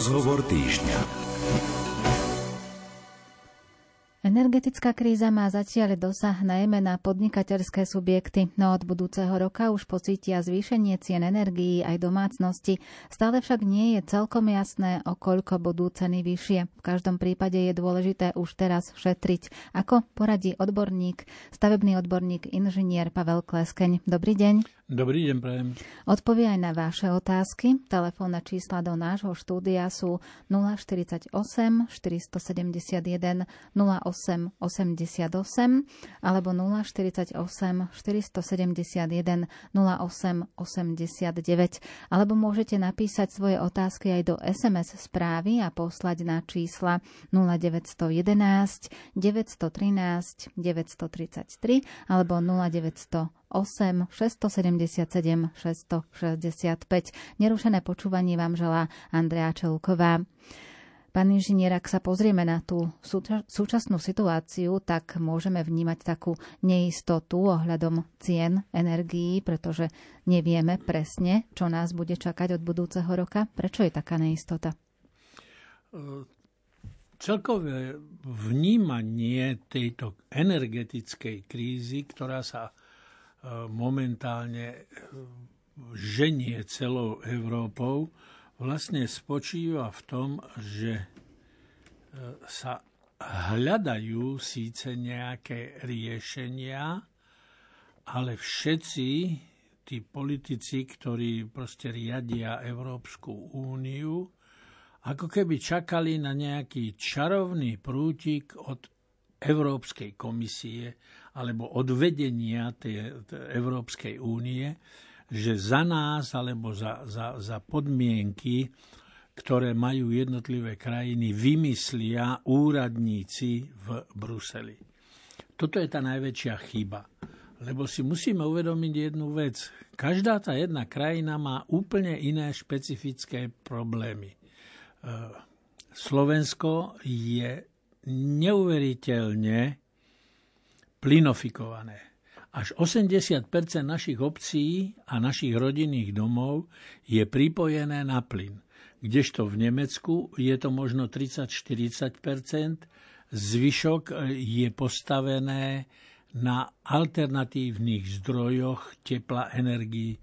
Rozhovor týždňa. Energetická kríza má zatiaľ dosah najmä na podnikateľské subjekty, no od budúceho roka už pocítia zvýšenie cien energií aj domácnosti. Stále však nie je celkom jasné, o koľko budú ceny vyššie. V každom prípade je dôležité už teraz šetriť. Ako poradí odborník, stavebný odborník inžinier Pavel Kleskeň. Dobrý deň. Dobrý deň, prajem. Odpovie aj na vaše otázky. Telefónne čísla do nášho štúdia sú 048 471 08 88 alebo 048 471 08 89 alebo môžete napísať svoje otázky aj do SMS správy a poslať na čísla 0911 913 933 alebo 0900 8 677 665. Nerušené počúvanie vám želá Andrea Čelková. Pán inžinier, ak sa pozrieme na tú súčasnú situáciu, tak môžeme vnímať takú neistotu ohľadom cien energií, pretože nevieme presne, čo nás bude čakať od budúceho roka. Prečo je taká neistota? Celkové vnímanie tejto energetickej krízy, ktorá sa momentálne e, ženie celou Európou, vlastne spočíva v tom, že e, sa hľadajú síce nejaké riešenia, ale všetci tí politici, ktorí proste riadia Európsku úniu, ako keby čakali na nejaký čarovný prútik od Európskej komisie alebo od vedenia tej, Európskej únie, že za nás alebo za, za, za podmienky, ktoré majú jednotlivé krajiny, vymyslia úradníci v Bruseli. Toto je tá najväčšia chyba. Lebo si musíme uvedomiť jednu vec. Každá tá jedna krajina má úplne iné špecifické problémy. E, Slovensko je neuveriteľne plinofikované. Až 80% našich obcí a našich rodinných domov je pripojené na plyn. Kdežto v Nemecku je to možno 30-40% zvyšok je postavené na alternatívnych zdrojoch tepla energii.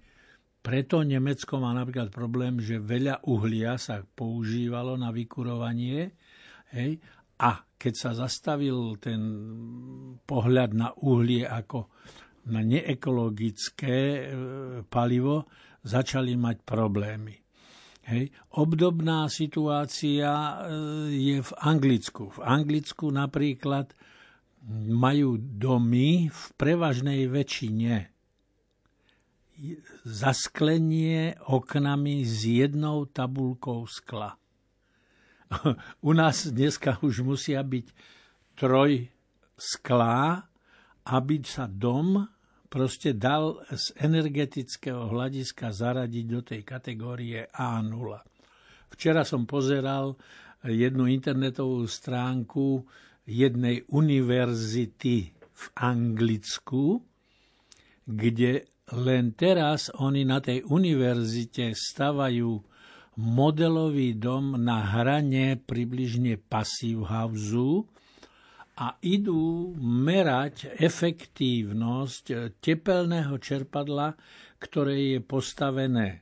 Preto Nemecko má napríklad problém, že veľa uhlia sa používalo na vykurovanie hej, a keď sa zastavil ten pohľad na uhlie ako na neekologické e, palivo, začali mať problémy. Hej. Obdobná situácia e, je v Anglicku. V Anglicku napríklad majú domy v prevažnej väčšine zasklenie oknami s jednou tabulkou skla. U nás dneska už musia byť troj sklá, aby sa dom proste dal z energetického hľadiska zaradiť do tej kategórie A0. Včera som pozeral jednu internetovú stránku jednej univerzity v Anglicku, kde len teraz oni na tej univerzite stavajú modelový dom na hrane približne passive house a idú merať efektívnosť tepelného čerpadla, ktoré je postavené e,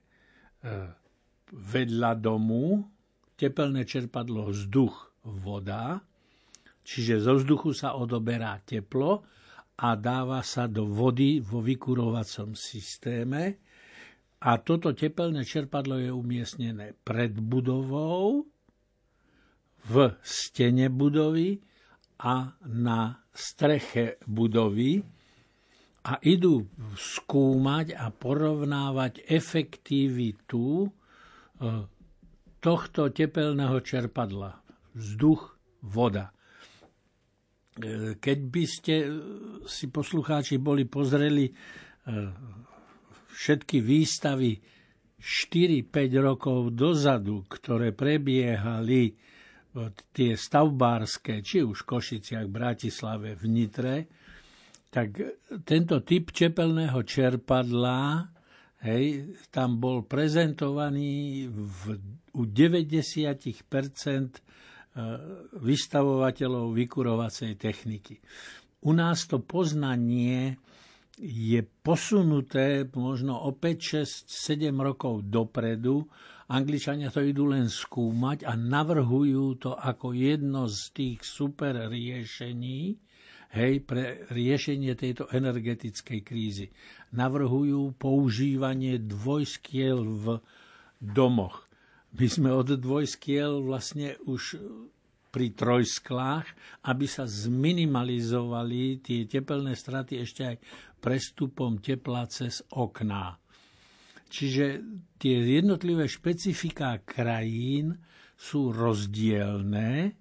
vedľa domu, tepelné čerpadlo vzduch, voda, čiže zo vzduchu sa odoberá teplo a dáva sa do vody vo vykurovacom systéme a toto tepelné čerpadlo je umiestnené pred budovou, v stene budovy a na streche budovy a idú skúmať a porovnávať efektivitu e, tohto tepelného čerpadla. Vzduch, voda. E, keď by ste e, si poslucháči boli pozreli všetky výstavy 4-5 rokov dozadu, ktoré prebiehali tie stavbárske, či už v Košiciach, Bratislave, v Nitre, tak tento typ čepelného čerpadla hej, tam bol prezentovaný v, u 90% vystavovateľov vykurovacej techniky. U nás to poznanie je posunuté možno o 5, 6, 7 rokov dopredu. Angličania to idú len skúmať a navrhujú to ako jedno z tých super riešení, hej, pre riešenie tejto energetickej krízy. Navrhujú používanie dvojskiel v domoch. My sme od dvojskiel vlastne už pri trojsklách, aby sa zminimalizovali tie tepelné straty ešte aj prestupom tepla cez okná. Čiže tie jednotlivé špecifiká krajín sú rozdielné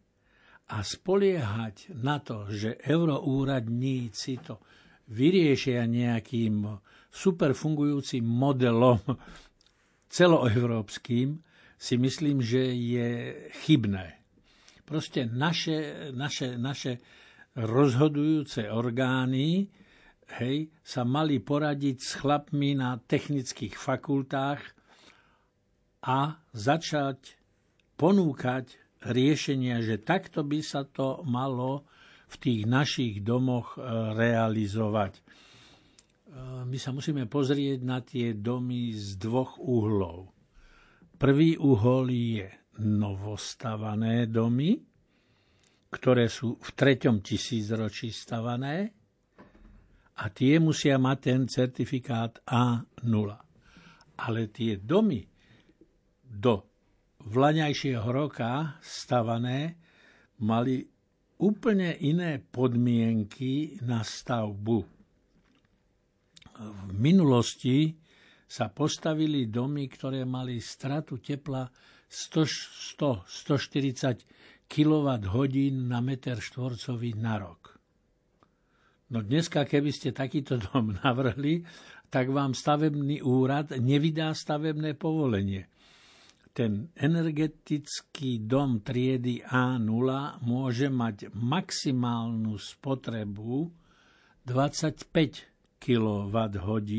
a spoliehať na to, že euroúradníci to vyriešia nejakým superfungujúcim modelom celoeurópskym, si myslím, že je chybné. Proste naše, naše, naše rozhodujúce orgány hej, sa mali poradiť s chlapmi na technických fakultách a začať ponúkať riešenia, že takto by sa to malo v tých našich domoch e, realizovať. E, my sa musíme pozrieť na tie domy z dvoch uhlov. Prvý uhol je novostavané domy, ktoré sú v treťom tisícročí stavané a tie musia mať ten certifikát A0. Ale tie domy do vlaňajšieho roka stavané mali úplne iné podmienky na stavbu. V minulosti sa postavili domy, ktoré mali stratu tepla 100, 140 kWh na meter štvorcový na rok. No dneska, keby ste takýto dom navrhli, tak vám stavebný úrad nevydá stavebné povolenie. Ten energetický dom triedy A0 môže mať maximálnu spotrebu 25 kWh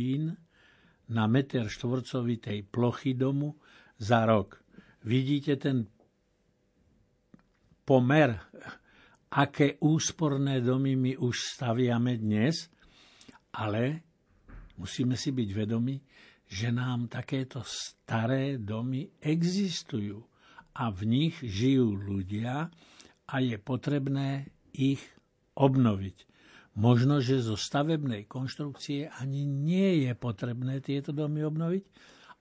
na meter štvorcový tej plochy domu za rok vidíte ten pomer, aké úsporné domy my už staviame dnes, ale musíme si byť vedomi, že nám takéto staré domy existujú a v nich žijú ľudia a je potrebné ich obnoviť. Možno, že zo stavebnej konštrukcie ani nie je potrebné tieto domy obnoviť,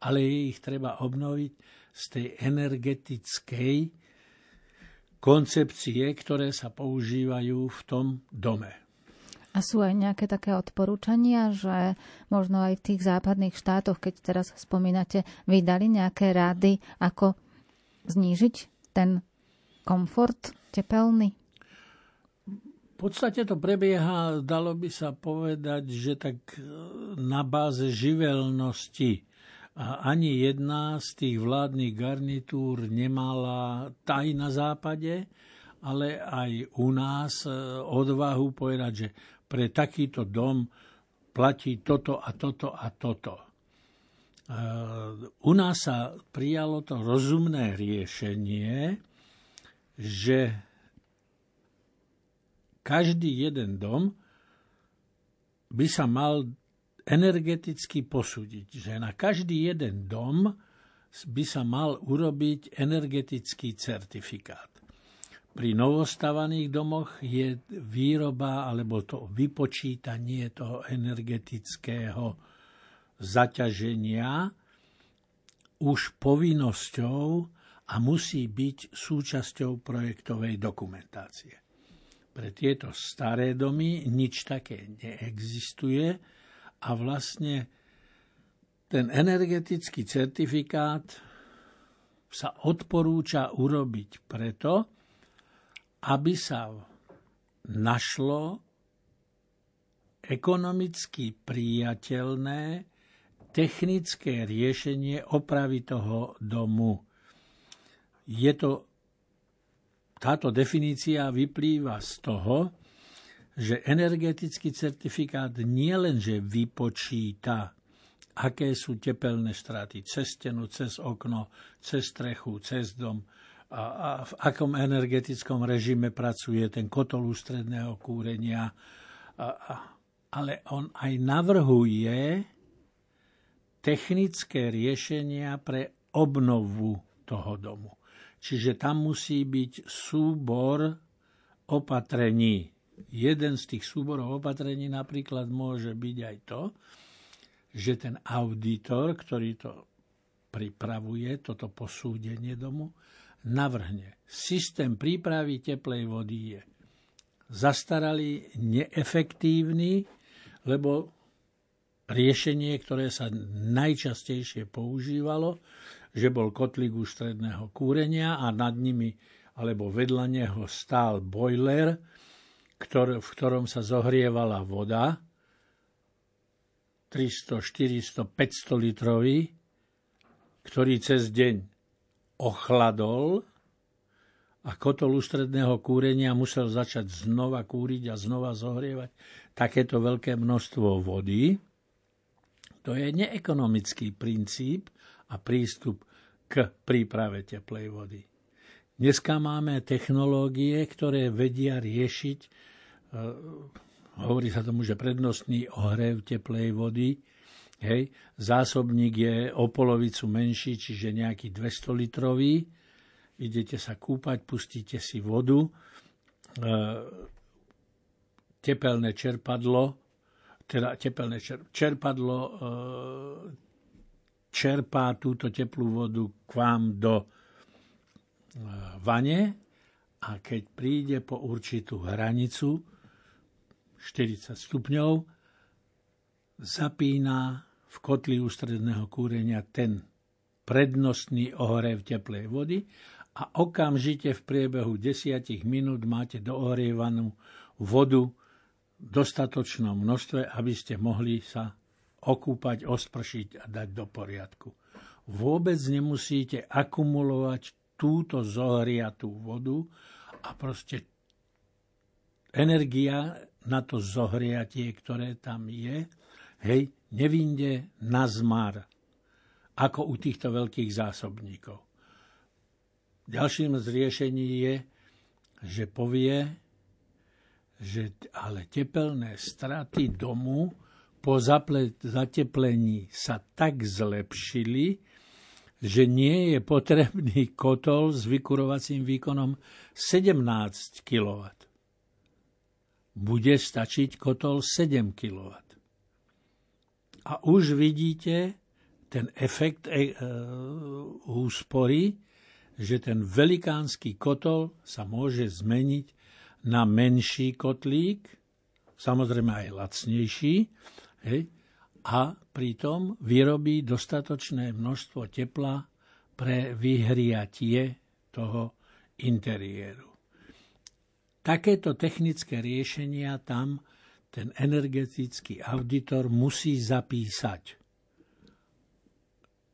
ale je ich treba obnoviť z tej energetickej koncepcie, ktoré sa používajú v tom dome. A sú aj nejaké také odporúčania, že možno aj v tých západných štátoch, keď teraz spomínate, vydali nejaké rády, ako znížiť ten komfort tepelný? V podstate to prebieha, dalo by sa povedať, že tak na báze živelnosti a ani jedna z tých vládnych garnitúr nemala taj na západe, ale aj u nás e, odvahu povedať, že pre takýto dom platí toto a toto a toto. E, u nás sa prijalo to rozumné riešenie, že každý jeden dom by sa mal energeticky posúdiť, že na každý jeden dom by sa mal urobiť energetický certifikát. Pri novostavaných domoch je výroba alebo to vypočítanie toho energetického zaťaženia už povinnosťou a musí byť súčasťou projektovej dokumentácie. Pre tieto staré domy nič také neexistuje, a vlastne ten energetický certifikát sa odporúča urobiť preto, aby sa našlo ekonomicky priateľné technické riešenie opravy toho domu. Je to, táto definícia vyplýva z toho, že energetický certifikát nielenže vypočíta aké sú tepelné straty cez stenu, cez okno, cez strechu, cez dom a, a v akom energetickom režime pracuje ten kotol ústredného kúrenia. A, a, ale on aj navrhuje technické riešenia pre obnovu toho domu. Čiže tam musí byť súbor opatrení. Jeden z tých súborov opatrení napríklad môže byť aj to, že ten auditor, ktorý to pripravuje, toto posúdenie domu, navrhne. Systém prípravy teplej vody je zastaralý, neefektívny, lebo riešenie, ktoré sa najčastejšie používalo, že bol kotlík ústredného kúrenia a nad nimi alebo vedľa neho stál boiler, v ktorom sa zohrievala voda, 300, 400, 500 litrový, ktorý cez deň ochladol a kotol ústredného kúrenia musel začať znova kúriť a znova zohrievať takéto veľké množstvo vody. To je neekonomický princíp, a prístup k príprave teplej vody. Dneska máme technológie, ktoré vedia riešiť, e, hovorí sa tomu, že prednostný ohrev teplej vody, hej, zásobník je o polovicu menší, čiže nejaký 200 litrový, idete sa kúpať, pustíte si vodu, e, tepelné čerpadlo, teda tepelné čerpadlo e, čerpá túto teplú vodu k vám do vane a keď príde po určitú hranicu 40 stupňov, zapína v kotli ústredného kúrenia ten prednostný ohrev teplej vody a okamžite v priebehu 10 minút máte doohrievanú vodu v dostatočnom množstve, aby ste mohli sa okúpať, ospršiť a dať do poriadku. Vôbec nemusíte akumulovať túto zohriatú vodu a proste energia na to zohriatie, ktoré tam je, hej, nevinde na zmar, ako u týchto veľkých zásobníkov. Ďalším z riešení je, že povie, že ale tepelné straty domu po zateplení sa tak zlepšili, že nie je potrebný kotol s vykurovacím výkonom 17 kW. Bude stačiť kotol 7 kW. A už vidíte ten efekt e, e, úspory, že ten velikánsky kotol sa môže zmeniť na menší kotlík, samozrejme aj lacnejší, Hej? A pritom vyrobí dostatočné množstvo tepla pre vyhriatie toho interiéru. Takéto technické riešenia tam ten energetický auditor musí zapísať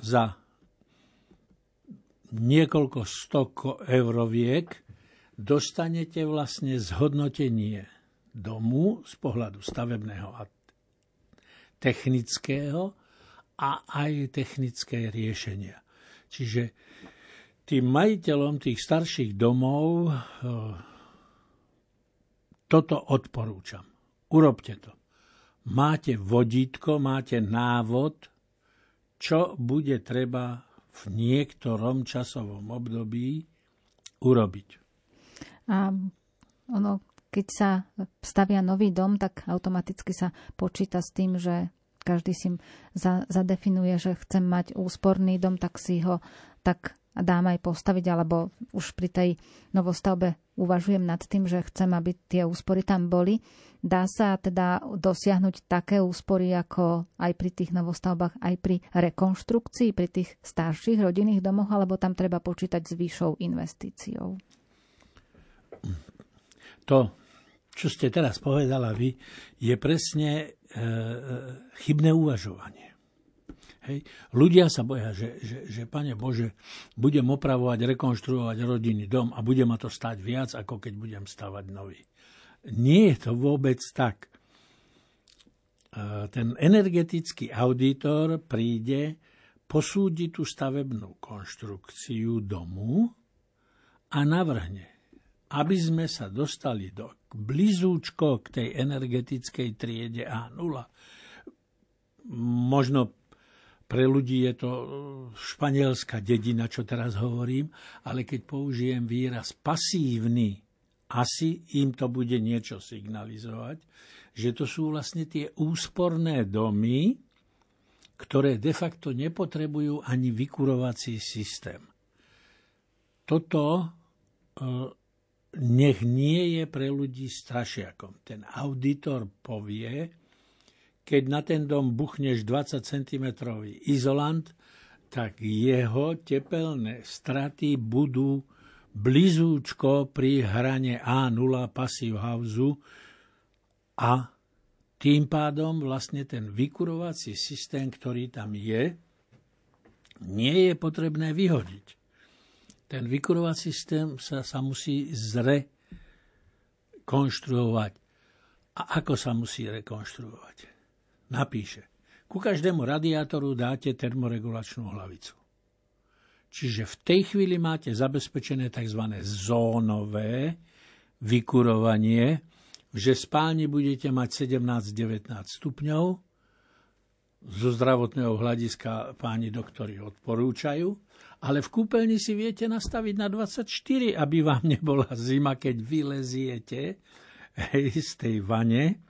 za niekoľko stok euroviek dostanete vlastne zhodnotenie domu z pohľadu stavebného a technického a aj technické riešenia. Čiže tým majiteľom tých starších domov eh, toto odporúčam. Urobte to. Máte vodítko, máte návod, čo bude treba v niektorom časovom období urobiť. A ono, keď sa stavia nový dom, tak automaticky sa počíta s tým, že každý si za, zadefinuje, že chcem mať úsporný dom, tak si ho tak dám aj postaviť, alebo už pri tej novostavbe uvažujem nad tým, že chcem, aby tie úspory tam boli. Dá sa teda dosiahnuť také úspory, ako aj pri tých novostavbách, aj pri rekonštrukcii, pri tých starších rodinných domoch, alebo tam treba počítať s vyššou investíciou? To čo ste teraz povedala vy, je presne e, e, chybné uvažovanie. Hej. Ľudia sa boja, že, že, že, pane Bože, budem opravovať, rekonštruovať rodinný dom a bude ma to stať viac, ako keď budem stavať nový. Nie je to vôbec tak. ten energetický auditor príde, posúdi tú stavebnú konštrukciu domu a navrhne, aby sme sa dostali do blizúčko k tej energetickej triede A0. Možno pre ľudí je to španielská dedina, čo teraz hovorím, ale keď použijem výraz pasívny, asi im to bude niečo signalizovať, že to sú vlastne tie úsporné domy, ktoré de facto nepotrebujú ani vykurovací systém. Toto e, nech nie je pre ľudí strašiakom. Ten auditor povie, keď na ten dom buchneš 20 cm izolant, tak jeho tepelné straty budú blizúčko pri hrane A0 passive house a tým pádom vlastne ten vykurovací systém, ktorý tam je, nie je potrebné vyhodiť. Ten vykurovací systém sa, sa musí zrekonštruovať. A ako sa musí rekonštruovať? Napíše. Ku každému radiátoru dáte termoregulačnú hlavicu. Čiže v tej chvíli máte zabezpečené tzv. zónové vykurovanie, že spálni budete mať 17-19 stupňov, zo zdravotného hľadiska páni doktori odporúčajú, ale v kúpeľni si viete nastaviť na 24, aby vám nebola zima, keď vyleziete hej, z tej vane.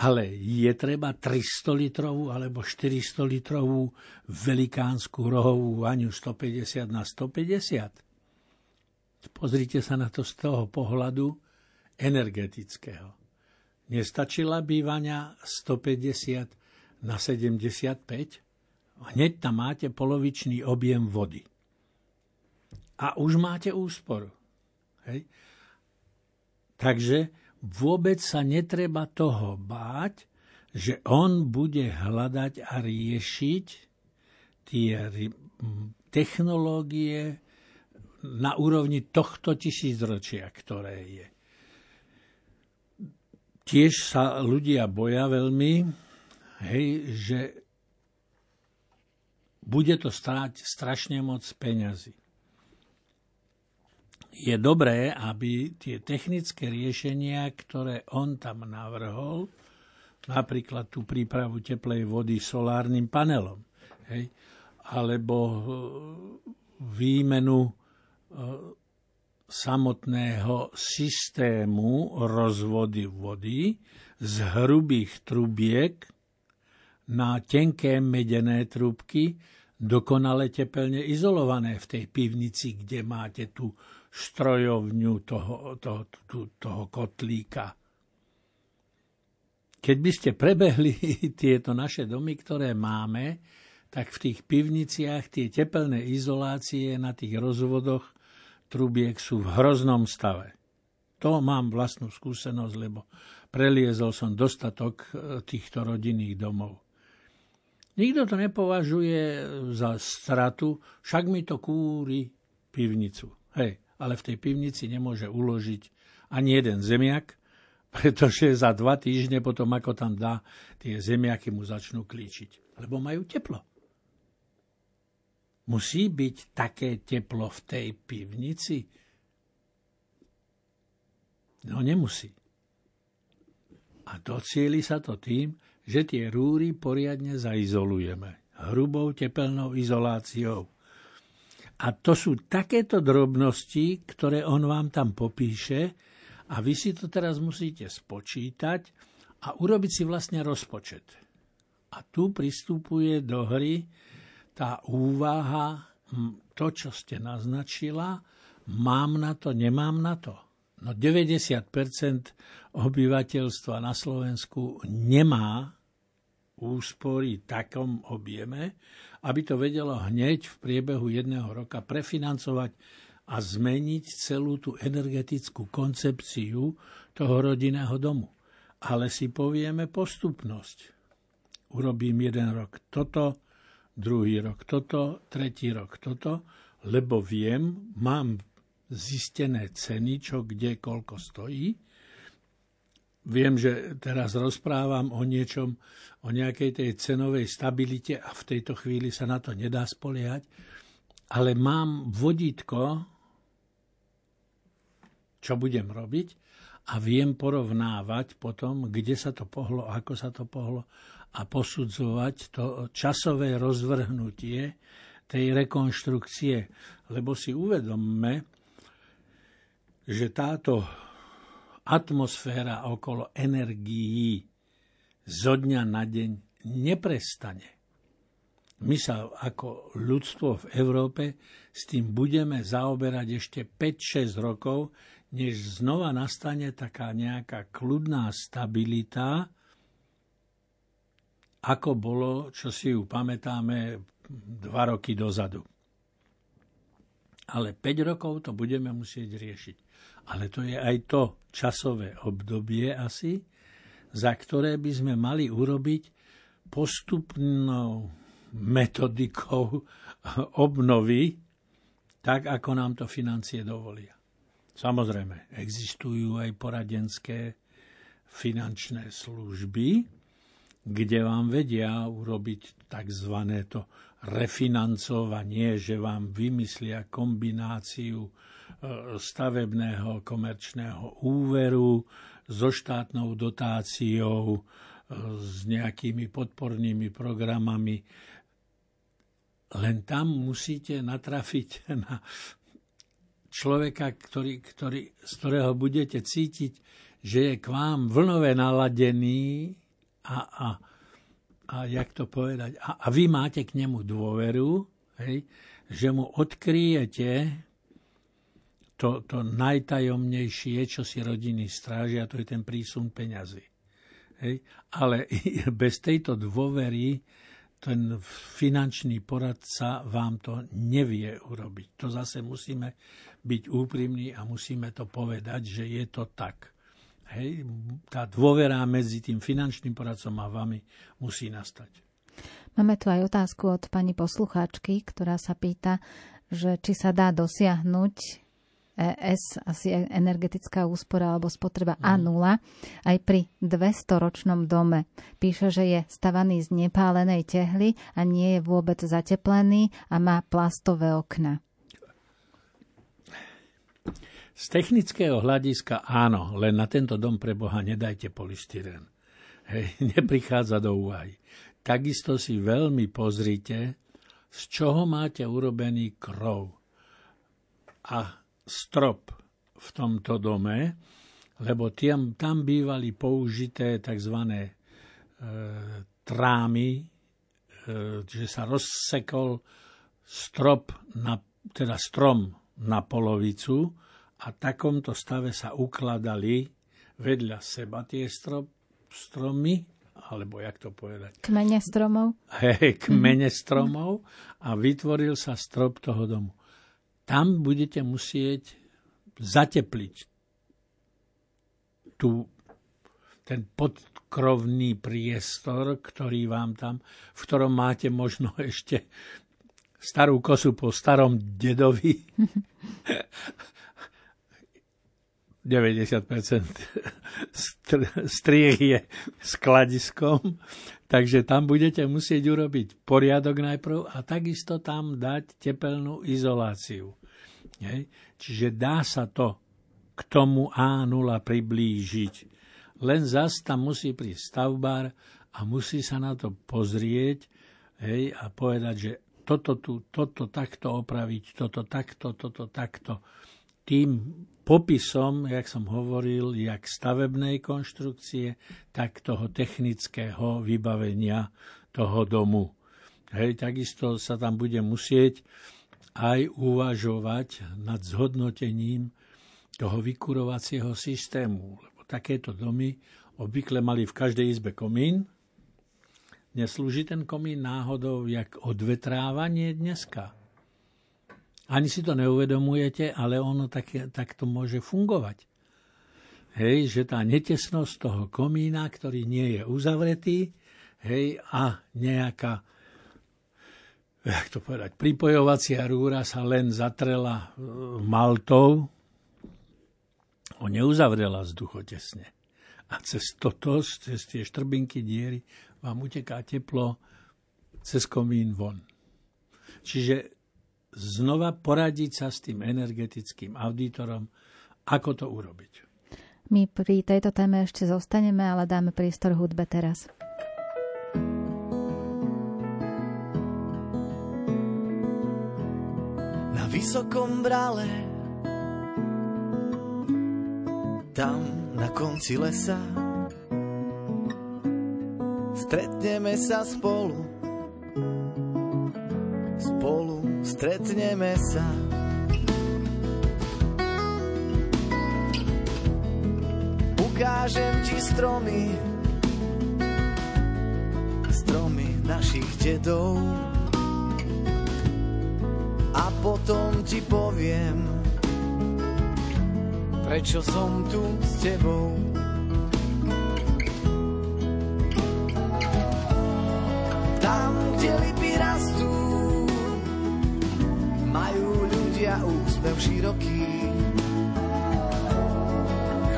Ale je treba 300 litrovú alebo 400 litrovú velikánsku rohovú vaňu 150 na 150. Pozrite sa na to z toho pohľadu, energetického. Nestačila bývania 150 na 75? Hneď tam máte polovičný objem vody. A už máte úsporu. Hej? Takže vôbec sa netreba toho báť, že on bude hľadať a riešiť tie technológie na úrovni tohto tisícročia, ktoré je. Tiež sa ľudia boja veľmi, hej, že bude to stáť strašne moc peňazí. Je dobré, aby tie technické riešenia, ktoré on tam navrhol, napríklad tú prípravu teplej vody solárnym panelom, hej, alebo e, výmenu e, samotného systému rozvody vody z hrubých trubiek na tenké medené trúbky, dokonale tepelne izolované v tej pivnici, kde máte tú strojovňu toho, toho, toho, toho kotlíka. Keď by ste prebehli tieto naše domy, ktoré máme, tak v tých pivniciach tie tepelné izolácie na tých rozvodoch trubiek sú v hroznom stave. To mám vlastnú skúsenosť, lebo preliezol som dostatok e, týchto rodinných domov. Nikto to nepovažuje za stratu, však mi to kúri pivnicu. Hej, ale v tej pivnici nemôže uložiť ani jeden zemiak, pretože za dva týždne potom, ako tam dá, tie zemiaky mu začnú klíčiť. Lebo majú teplo. Musí byť také teplo v tej pivnici? No nemusí. Docieli sa to tým, že tie rúry poriadne zaizolujeme hrubou tepelnou izoláciou. A to sú takéto drobnosti, ktoré on vám tam popíše a vy si to teraz musíte spočítať a urobiť si vlastne rozpočet. A tu pristupuje do hry tá úvaha, to, čo ste naznačila, mám na to, nemám na to. No 90% obyvateľstva na Slovensku nemá úspory v takom objeme, aby to vedelo hneď v priebehu jedného roka prefinancovať a zmeniť celú tú energetickú koncepciu toho rodinného domu. Ale si povieme postupnosť. Urobím jeden rok toto, druhý rok toto, tretí rok toto, lebo viem, mám zistené ceny, čo kde, koľko stojí. viem, že teraz rozprávam o niečom, o nejakej tej cenovej stabilite a v tejto chvíli sa na to nedá spoliehať, ale mám vodítko, čo budem robiť a viem porovnávať potom, kde sa to pohlo, ako sa to pohlo a posudzovať to časové rozvrhnutie tej rekonštrukcie. Lebo si uvedomme, že táto atmosféra okolo energií zo dňa na deň neprestane. My sa ako ľudstvo v Európe s tým budeme zaoberať ešte 5-6 rokov, než znova nastane taká nejaká kľudná stabilita, ako bolo, čo si ju pamätáme, dva roky dozadu. Ale 5 rokov to budeme musieť riešiť. Ale to je aj to časové obdobie asi, za ktoré by sme mali urobiť postupnou metodikou obnovy, tak ako nám to financie dovolia. Samozrejme, existujú aj poradenské finančné služby, kde vám vedia urobiť tzv. to refinancovanie, že vám vymyslia kombináciu stavebného komerčného úveru so štátnou dotáciou, e, s nejakými podpornými programami. Len tam musíte natrafiť na človeka, ktorý, ktorý, z ktorého budete cítiť, že je k vám vlnové naladený a, a, a jak to povedať, a, a vy máte k nemu dôveru, hej, že mu odkryjete to, to najtajomnejšie, čo si rodiny strážia, to je ten prísun peňazí. Hej. Ale bez tejto dôvery ten finančný poradca vám to nevie urobiť. To zase musíme byť úprimní a musíme to povedať, že je to tak. Hej, tá dôvera medzi tým finančným poradcom a vami musí nastať. Máme tu aj otázku od pani poslucháčky, ktorá sa pýta, že či sa dá dosiahnuť ES, asi energetická úspora alebo spotreba mm. A0, aj pri 200-ročnom dome. Píše, že je stavaný z nepálenej tehly a nie je vôbec zateplený a má plastové okna. Z technického hľadiska áno, len na tento dom pre Boha nedajte polystyren. Hej, neprichádza do úvahy. Takisto si veľmi pozrite, z čoho máte urobený krov a strop v tomto dome, lebo tam, tam bývali použité tzv. E, trámy, e, že sa rozsekol strop na, teda strom na polovicu a takomto stave sa ukladali vedľa seba tie strop, stromy, alebo jak to povedať? Kmene stromov. Hej, kmene mm-hmm. stromov a vytvoril sa strop toho domu. Tam budete musieť zatepliť tú, ten podkrovný priestor, ktorý vám tam, v ktorom máte možno ešte starú kosu po starom dedovi 90% striech je skladiskom, takže tam budete musieť urobiť poriadok najprv a takisto tam dať tepelnú izoláciu. Hej. Čiže dá sa to k tomu A0 priblížiť. Len zas tam musí prísť stavbár a musí sa na to pozrieť hej, a povedať, že toto tu, toto takto opraviť, toto takto, toto takto. Tým popisom, jak som hovoril, jak stavebnej konštrukcie, tak toho technického vybavenia toho domu. Hej, takisto sa tam bude musieť aj uvažovať nad zhodnotením toho vykurovacieho systému. Lebo takéto domy obvykle mali v každej izbe komín. Neslúži ten komín náhodou jak odvetrávanie dneska. Ani si to neuvedomujete, ale ono tak, tak to môže fungovať. Hej, že tá netesnosť toho komína, ktorý nie je uzavretý, hej, a nejaká, jak to povedať, pripojovacia rúra sa len zatrela e, maltou, on neuzavrela vzduchotesne. a cez toto, cez tie štrbinky diery vám uteká teplo cez komín von. Čiže znova poradiť sa s tým energetickým auditorom, ako to urobiť. My pri tejto téme ešte zostaneme, ale dáme prístor hudbe teraz. Vysokom brale. Tam na konci lesa stretneme sa spolu. Spolu stretneme sa. Ukážem ti stromy, stromy našich dedov potom ti poviem, prečo som tu s tebou. Tam, kde lipy rastú, majú ľudia úsmev široký.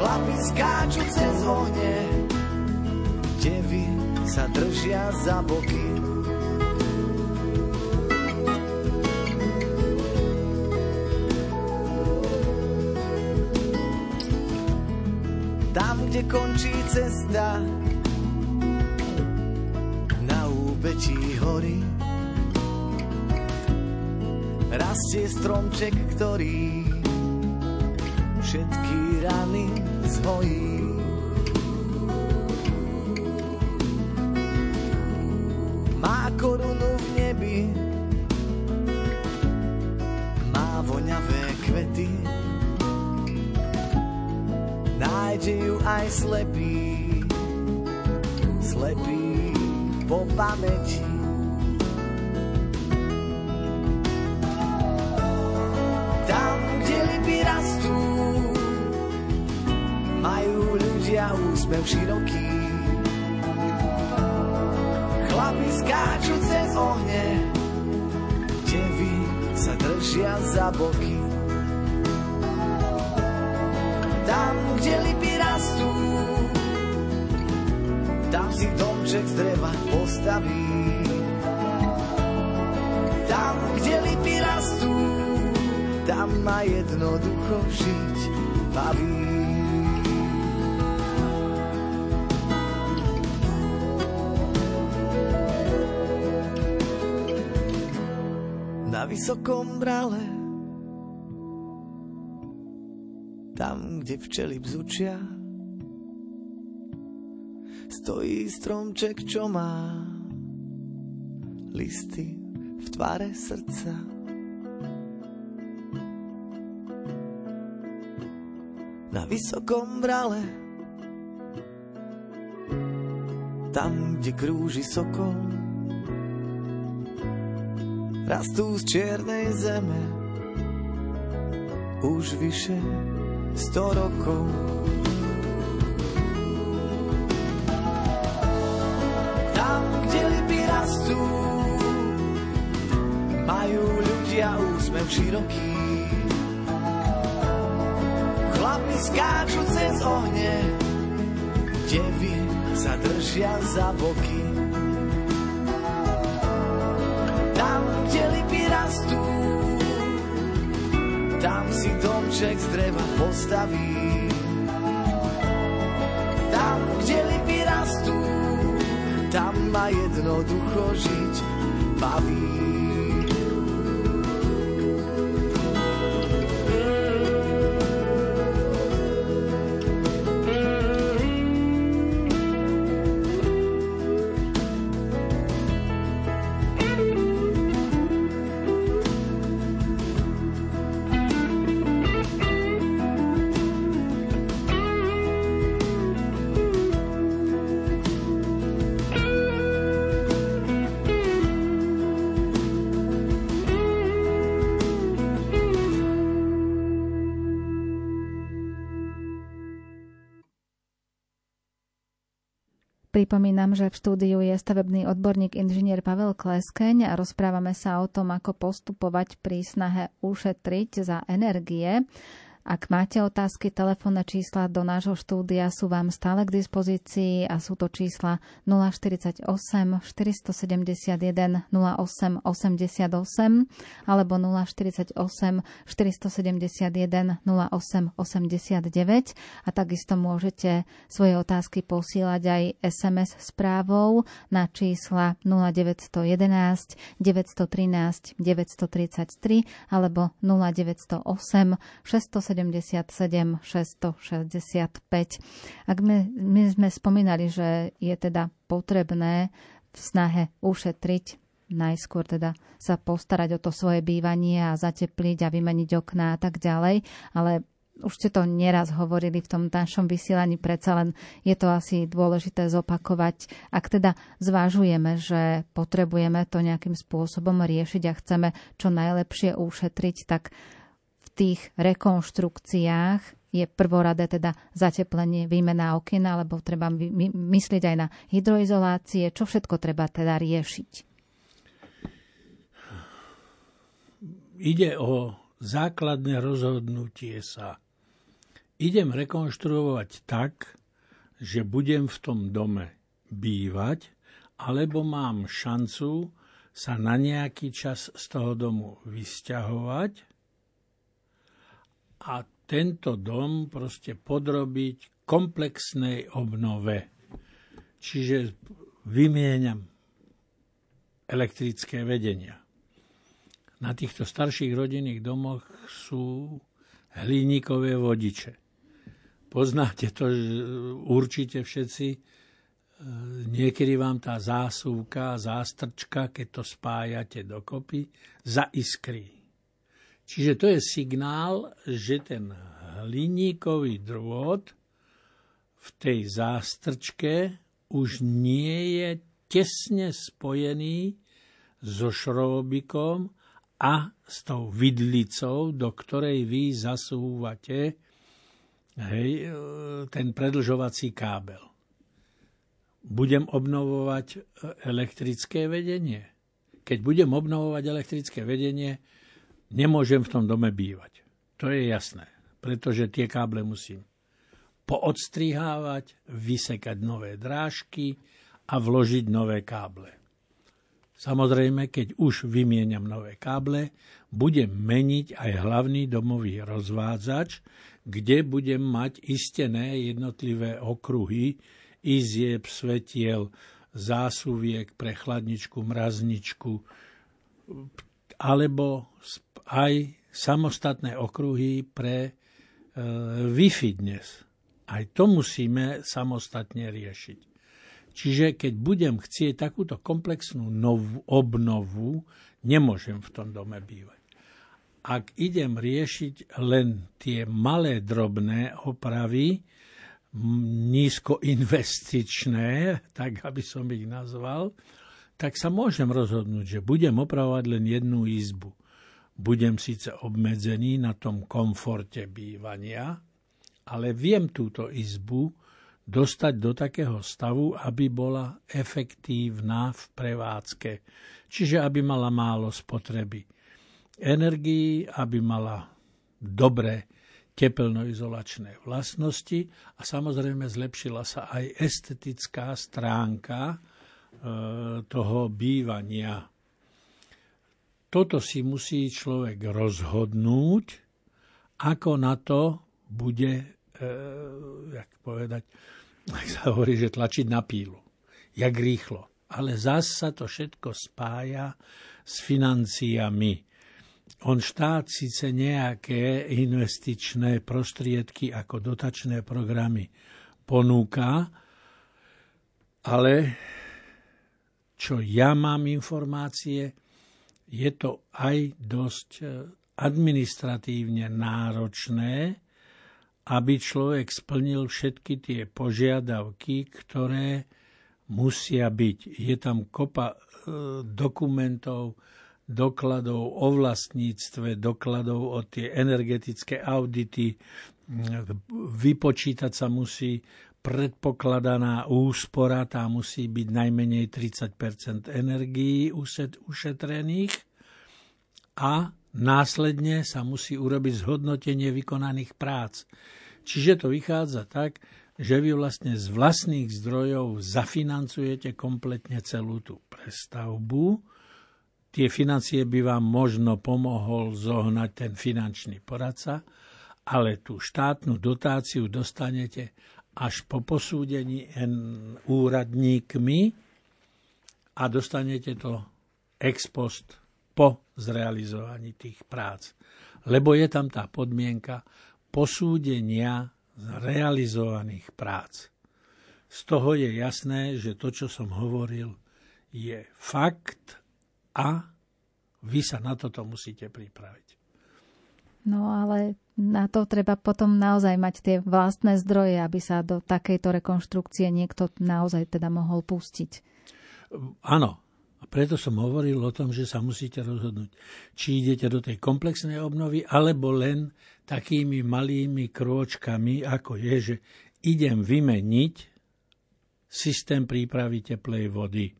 Chlapi skáču cez ohne, devy sa držia za boky. Cesta, na úbetí hory, rastie stromček, ktorý všetky rany zhojí. Má korunu v nebi, nájde ju aj slepý, slepý po pamäti. ľudia úsmev široký. Chlapi skáču cez ohne, devy sa držia za boky. Tam, kde lipy rastú, tam si domček z dreva postaví. Tam, kde lipy rastú, tam ma jednoducho žiť baví. na vysokom brale. Tam, kde včely bzučia, stojí stromček, čo má listy v tvare srdca. Na vysokom brale, tam, kde krúži sokol, rastú z čiernej zeme už vyše sto rokov. Tam, kde lipy rastú, majú ľudia úsmev široký. Chlapi skáču cez ohne, devy sa držia za boky. Domček z dreva postaví. Tam, kde lipy rastú, tam ma jednoducho žiť baví. Pripomínam, že v štúdiu je stavebný odborník inžinier Pavel Kleskeň a rozprávame sa o tom, ako postupovať pri snahe ušetriť za energie. Ak máte otázky, telefónne čísla do nášho štúdia sú vám stále k dispozícii a sú to čísla 048 471 08 88 alebo 048 471 08 89 a takisto môžete svoje otázky posielať aj SMS správou na čísla 0911 913 933 alebo 0908 670 677 665. Ak my, my sme spomínali, že je teda potrebné v snahe ušetriť najskôr teda sa postarať o to svoje bývanie a zatepliť a vymeniť okná a tak ďalej, ale už ste to nieraz hovorili v tom našom vysielaní, predsa len je to asi dôležité zopakovať. Ak teda zvážujeme, že potrebujeme to nejakým spôsobom riešiť a chceme čo najlepšie ušetriť, tak tých rekonštrukciách je prvoradé teda zateplenie, výmena okien, alebo treba my, myslieť aj na hydroizolácie, čo všetko treba teda riešiť? Ide o základné rozhodnutie sa. Idem rekonštruovať tak, že budem v tom dome bývať, alebo mám šancu sa na nejaký čas z toho domu vysťahovať a tento dom proste podrobiť komplexnej obnove. Čiže vymieňam elektrické vedenia. Na týchto starších rodinných domoch sú hliníkové vodiče. Poznáte to určite všetci. Niekedy vám tá zásuvka, zástrčka, keď to spájate dokopy, zaiskrí Čiže to je signál, že ten hliníkový drôt v tej zástrčke už nie je tesne spojený so šrobobikom a s tou vidlicou, do ktorej vy zasúvate hej, ten predlžovací kábel. Budem obnovovať elektrické vedenie. Keď budem obnovovať elektrické vedenie, nemôžem v tom dome bývať. To je jasné, pretože tie káble musím poodstrihávať, vysekať nové drážky a vložiť nové káble. Samozrejme, keď už vymieniam nové káble, budem meniť aj hlavný domový rozvádzač, kde budem mať istené jednotlivé okruhy, izieb, svetiel, zásuviek pre chladničku, mrazničku, alebo aj samostatné okruhy pre e, Wi-Fi dnes. Aj to musíme samostatne riešiť. Čiže keď budem chcieť takúto komplexnú novú obnovu, nemôžem v tom dome bývať. Ak idem riešiť len tie malé drobné opravy, nízkoinvestičné, tak aby som ich nazval, tak sa môžem rozhodnúť, že budem opravovať len jednu izbu budem síce obmedzený na tom komforte bývania, ale viem túto izbu dostať do takého stavu, aby bola efektívna v prevádzke, čiže aby mala málo spotreby energii, aby mala dobré tepelnoizolačné vlastnosti a samozrejme zlepšila sa aj estetická stránka e, toho bývania toto si musí človek rozhodnúť, ako na to bude, e, jak povedať, ak sa hovorí, že tlačiť na pílu. Jak rýchlo. Ale zás sa to všetko spája s financiami. On štát síce nejaké investičné prostriedky ako dotačné programy ponúka, ale čo ja mám informácie, je to aj dosť e, administratívne náročné, aby človek splnil všetky tie požiadavky, ktoré musia byť. Je tam kopa e, dokumentov, dokladov o vlastníctve, dokladov o tie energetické audity. Vypočítať sa musí predpokladaná úspora, tá musí byť najmenej 30% energií ušetrených a Následne sa musí urobiť zhodnotenie vykonaných prác. Čiže to vychádza tak, že vy vlastne z vlastných zdrojov zafinancujete kompletne celú tú prestavbu. Tie financie by vám možno pomohol zohnať ten finančný poradca, ale tú štátnu dotáciu dostanete až po posúdení úradníkmi a dostanete to ex post po zrealizovaní tých prác. Lebo je tam tá podmienka posúdenia realizovaných prác. Z toho je jasné, že to, čo som hovoril, je fakt a vy sa na toto musíte pripraviť. No ale na to treba potom naozaj mať tie vlastné zdroje, aby sa do takejto rekonštrukcie niekto naozaj teda mohol pustiť. Áno, a preto som hovoril o tom, že sa musíte rozhodnúť, či idete do tej komplexnej obnovy, alebo len takými malými krôčkami, ako je, že idem vymeniť systém prípravy teplej vody.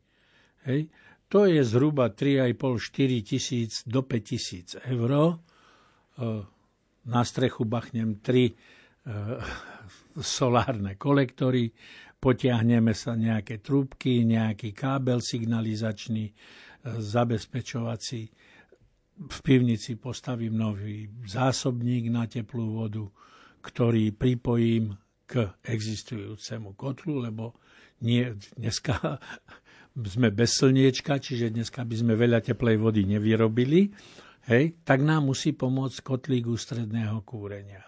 Hej. To je zhruba 3,5-4 tisíc do 5 tisíc eur E, na strechu bachnem tri e, solárne kolektory, potiahneme sa nejaké trúbky, nejaký kábel signalizačný, e, zabezpečovací. V pivnici postavím nový zásobník na teplú vodu, ktorý pripojím k existujúcemu kotlu, lebo nie, dneska sme bez slniečka, čiže dneska by sme veľa teplej vody nevyrobili hej, tak nám musí pomôcť kotlík ústredného kúrenia.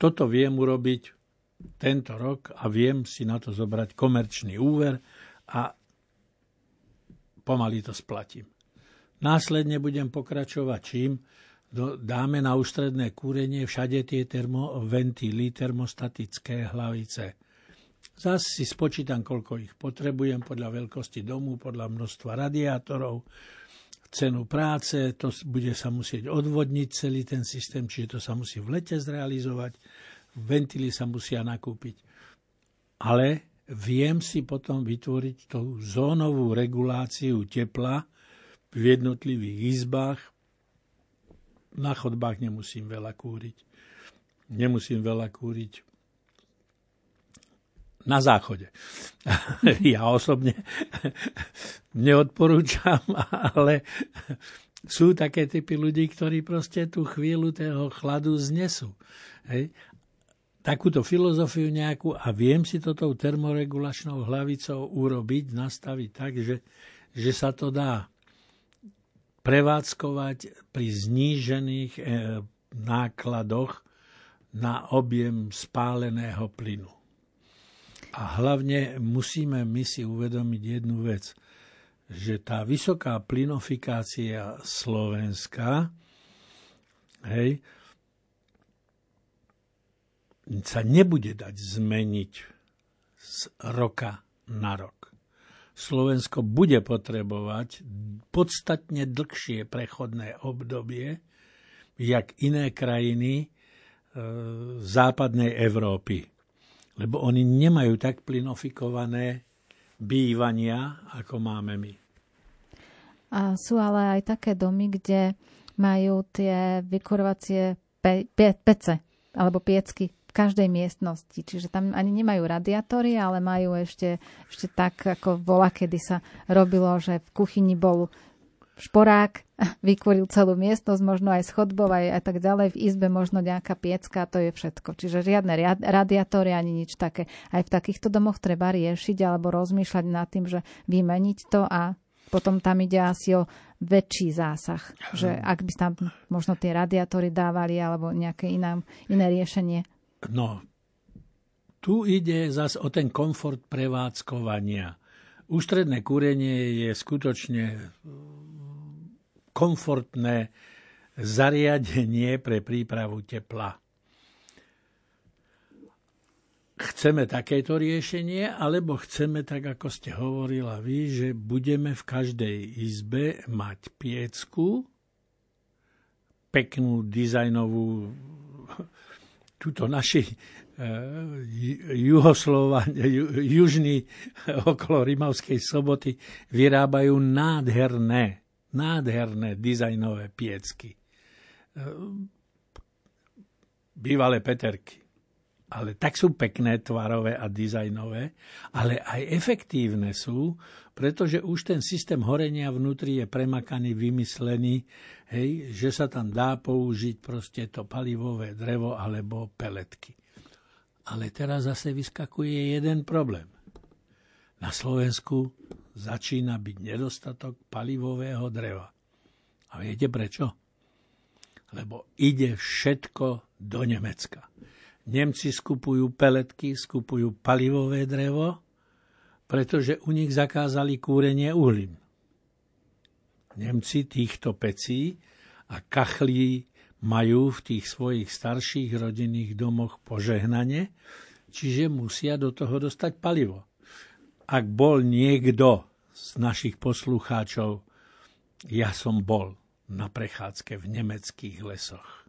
Toto viem urobiť tento rok a viem si na to zobrať komerčný úver a pomaly to splatím. Následne budem pokračovať čím? Dáme na ústredné kúrenie všade tie termoventily, termostatické hlavice. Zas si spočítam, koľko ich potrebujem podľa veľkosti domu, podľa množstva radiátorov, cenu práce, to bude sa musieť odvodniť celý ten systém, čiže to sa musí v lete zrealizovať, ventily sa musia nakúpiť. Ale viem si potom vytvoriť tú zónovú reguláciu tepla v jednotlivých izbách. Na chodbách nemusím veľa kúriť. Nemusím veľa kúriť na záchode. ja osobne neodporúčam, ale sú také typy ľudí, ktorí proste tú chvíľu toho chladu znesú. Hej. Takúto filozofiu nejakú a viem si to tou termoregulačnou hlavicou urobiť, nastaviť tak, že, že sa to dá prevádzkovať pri znížených e, nákladoch na objem spáleného plynu. A hlavne musíme my si uvedomiť jednu vec, že tá vysoká plinofikácia Slovenska hej, sa nebude dať zmeniť z roka na rok. Slovensko bude potrebovať podstatne dlhšie prechodné obdobie, jak iné krajiny e, západnej Európy lebo oni nemajú tak plinofikované bývania, ako máme my. A sú ale aj také domy, kde majú tie vykurovacie pe- pe- pece alebo piecky v každej miestnosti. Čiže tam ani nemajú radiátory, ale majú ešte, ešte tak, ako vola, kedy sa robilo, že v kuchyni bol šporák, vykuril celú miestnosť, možno aj schodbov, aj, aj tak ďalej. V izbe možno nejaká piecka, to je všetko. Čiže žiadne radiátory ani nič také. Aj v takýchto domoch treba riešiť alebo rozmýšľať nad tým, že vymeniť to a potom tam ide asi o väčší zásah. Že ak by tam možno tie radiátory dávali alebo nejaké iná, iné riešenie. No, tu ide zase o ten komfort prevádzkovania. Ústredné kúrenie je skutočne komfortné zariadenie pre prípravu tepla. Chceme takéto riešenie, alebo chceme, tak ako ste hovorila vy, že budeme v každej izbe mať piecku, peknú dizajnovú, túto naši uh, juhoslova, ju, južní okolo Rimavskej soboty vyrábajú nádherné nádherné dizajnové piecky. E, bývalé Peterky. Ale tak sú pekné, tvarové a dizajnové, ale aj efektívne sú, pretože už ten systém horenia vnútri je premakaný, vymyslený, hej, že sa tam dá použiť proste to palivové drevo alebo peletky. Ale teraz zase vyskakuje jeden problém. Na Slovensku začína byť nedostatok palivového dreva. A viete prečo? Lebo ide všetko do Nemecka. Nemci skupujú peletky, skupujú palivové drevo, pretože u nich zakázali kúrenie uhlím. Nemci týchto pecí a kachlí majú v tých svojich starších rodinných domoch požehnanie, čiže musia do toho dostať palivo. Ak bol niekto z našich poslucháčov, ja som bol na prechádzke v nemeckých lesoch.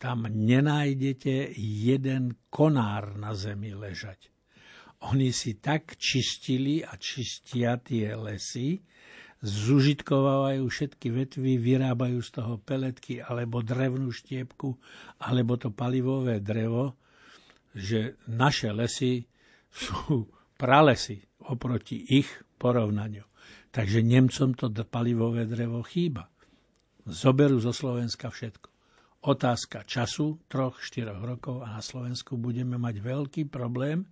Tam nenájdete jeden konár na zemi ležať. Oni si tak čistili a čistia tie lesy, zužitkovávajú všetky vetvy, vyrábajú z toho peletky alebo drevnú štiepku, alebo to palivové drevo, že naše lesy sú pralesy oproti ich porovnaniu. Takže Nemcom to palivové drevo chýba. Zoberú zo Slovenska všetko. Otázka času, troch, štyroch rokov a na Slovensku budeme mať veľký problém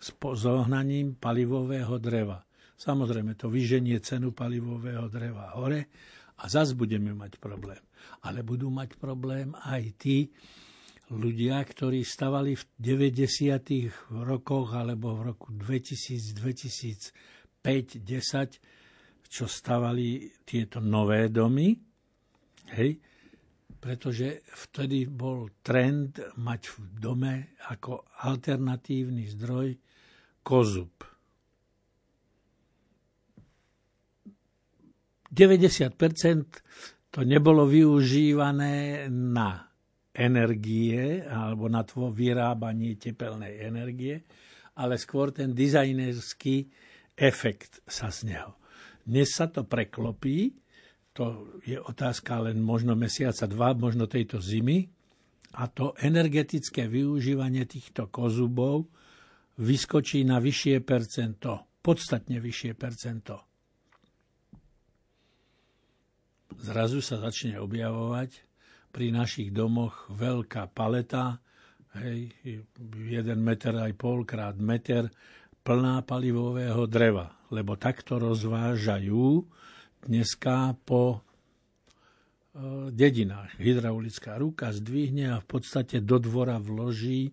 s zohnaním palivového dreva. Samozrejme, to vyženie cenu palivového dreva hore a zas budeme mať problém. Ale budú mať problém aj tí, ľudia, ktorí stavali v 90. rokoch alebo v roku 2000, 2005, 10, čo stavali tieto nové domy, hej, pretože vtedy bol trend mať v dome ako alternatívny zdroj kozub. 90% to nebolo využívané na energie alebo na tvo vyrábanie tepelnej energie, ale skôr ten dizajnerský efekt sa z neho. Dnes sa to preklopí, to je otázka len možno mesiaca, dva, možno tejto zimy, a to energetické využívanie týchto kozubov vyskočí na vyššie percento, podstatne vyššie percento. Zrazu sa začne objavovať pri našich domoch veľká paleta, hej, jeden meter aj pol krát meter, plná palivového dreva, lebo takto rozvážajú dneska po e, dedinách. Hydraulická ruka zdvihne a v podstate do dvora vloží e,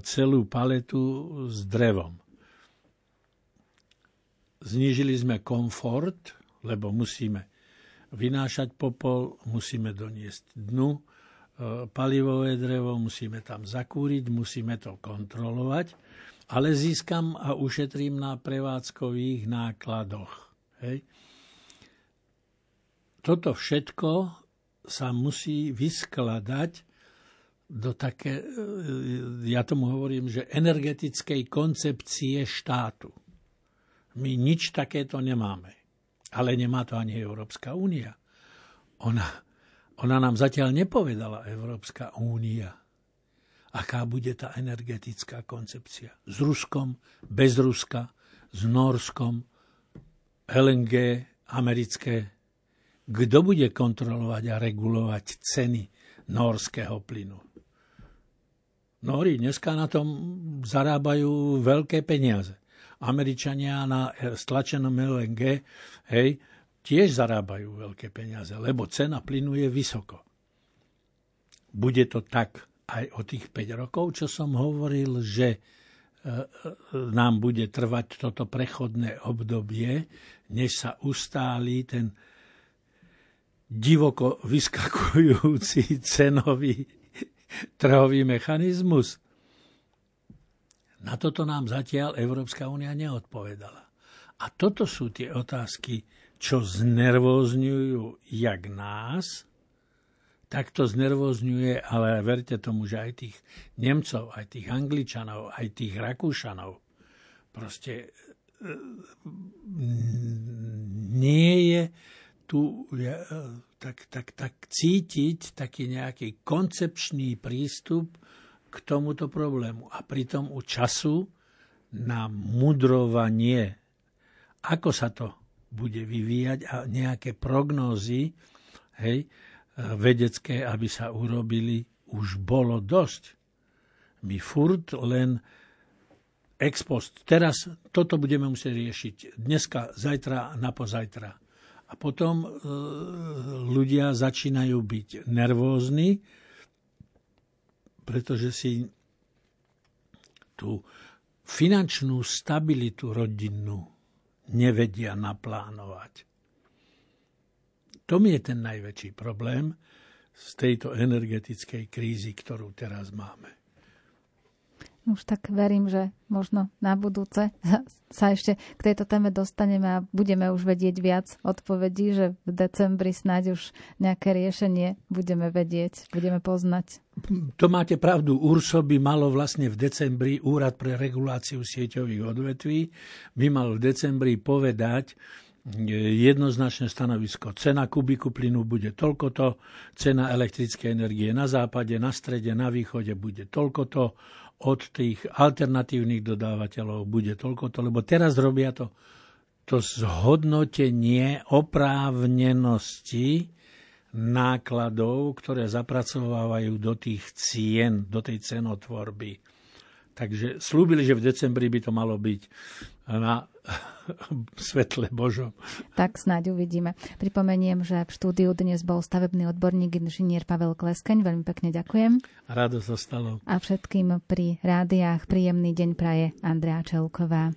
celú paletu s drevom. Znížili sme komfort, lebo musíme vynášať popol, musíme doniesť dnu, e, palivové drevo, musíme tam zakúriť, musíme to kontrolovať, ale získam a ušetrím na prevádzkových nákladoch. Hej. Toto všetko sa musí vyskladať do také, e, ja tomu hovorím, že energetickej koncepcie štátu. My nič takéto nemáme. Ale nemá to ani Európska únia. Ona, ona nám zatiaľ nepovedala Európska únia, aká bude tá energetická koncepcia. S Ruskom, bez Ruska, s Norskom, LNG, americké. Kto bude kontrolovať a regulovať ceny norského plynu? Nóri dneska na tom zarábajú veľké peniaze. Američania na stlačenom LNG hej, tiež zarábajú veľké peniaze, lebo cena plynu je vysoko. Bude to tak aj o tých 5 rokov, čo som hovoril, že e, e, nám bude trvať toto prechodné obdobie, než sa ustáli ten divoko vyskakujúci cenový trhový mechanizmus. Na toto nám zatiaľ Európska únia neodpovedala. A toto sú tie otázky, čo znervózňujú jak nás, tak to znervózňuje, ale verte tomu, že aj tých Nemcov, aj tých Angličanov, aj tých Rakúšanov. Proste nie je tu tak, tak, tak cítiť taký nejaký koncepčný prístup k tomuto problému. A pritom u času na mudrovanie, ako sa to bude vyvíjať a nejaké prognózy hej, vedecké, aby sa urobili, už bolo dosť. My furt len ex post. Teraz toto budeme musieť riešiť. Dneska, zajtra, napozajtra. A potom e, ľudia začínajú byť nervózni, pretože si tú finančnú stabilitu rodinnú nevedia naplánovať. To mi je ten najväčší problém z tejto energetickej krízy, ktorú teraz máme. Už tak verím, že možno na budúce sa ešte k tejto téme dostaneme a budeme už vedieť viac odpovedí, že v decembri snáď už nejaké riešenie budeme vedieť, budeme poznať. To máte pravdu. URSO by malo vlastne v decembri Úrad pre reguláciu sieťových odvetví by mal v decembri povedať, jednoznačné stanovisko. Cena kubiku plynu bude toľkoto, cena elektrickej energie na západe, na strede, na východe bude toľkoto, od tých alternatívnych dodávateľov bude toľko to, lebo teraz robia to, to zhodnotenie oprávnenosti nákladov, ktoré zapracovávajú do tých cien, do tej cenotvorby. Takže slúbili, že v decembri by to malo byť na svetle Božom. Tak snáď uvidíme. Pripomeniem, že v štúdiu dnes bol stavebný odborník inžinier Pavel Kleskeň. Veľmi pekne ďakujem. Rado sa stalo. A všetkým pri rádiách príjemný deň praje Andrea Čelková.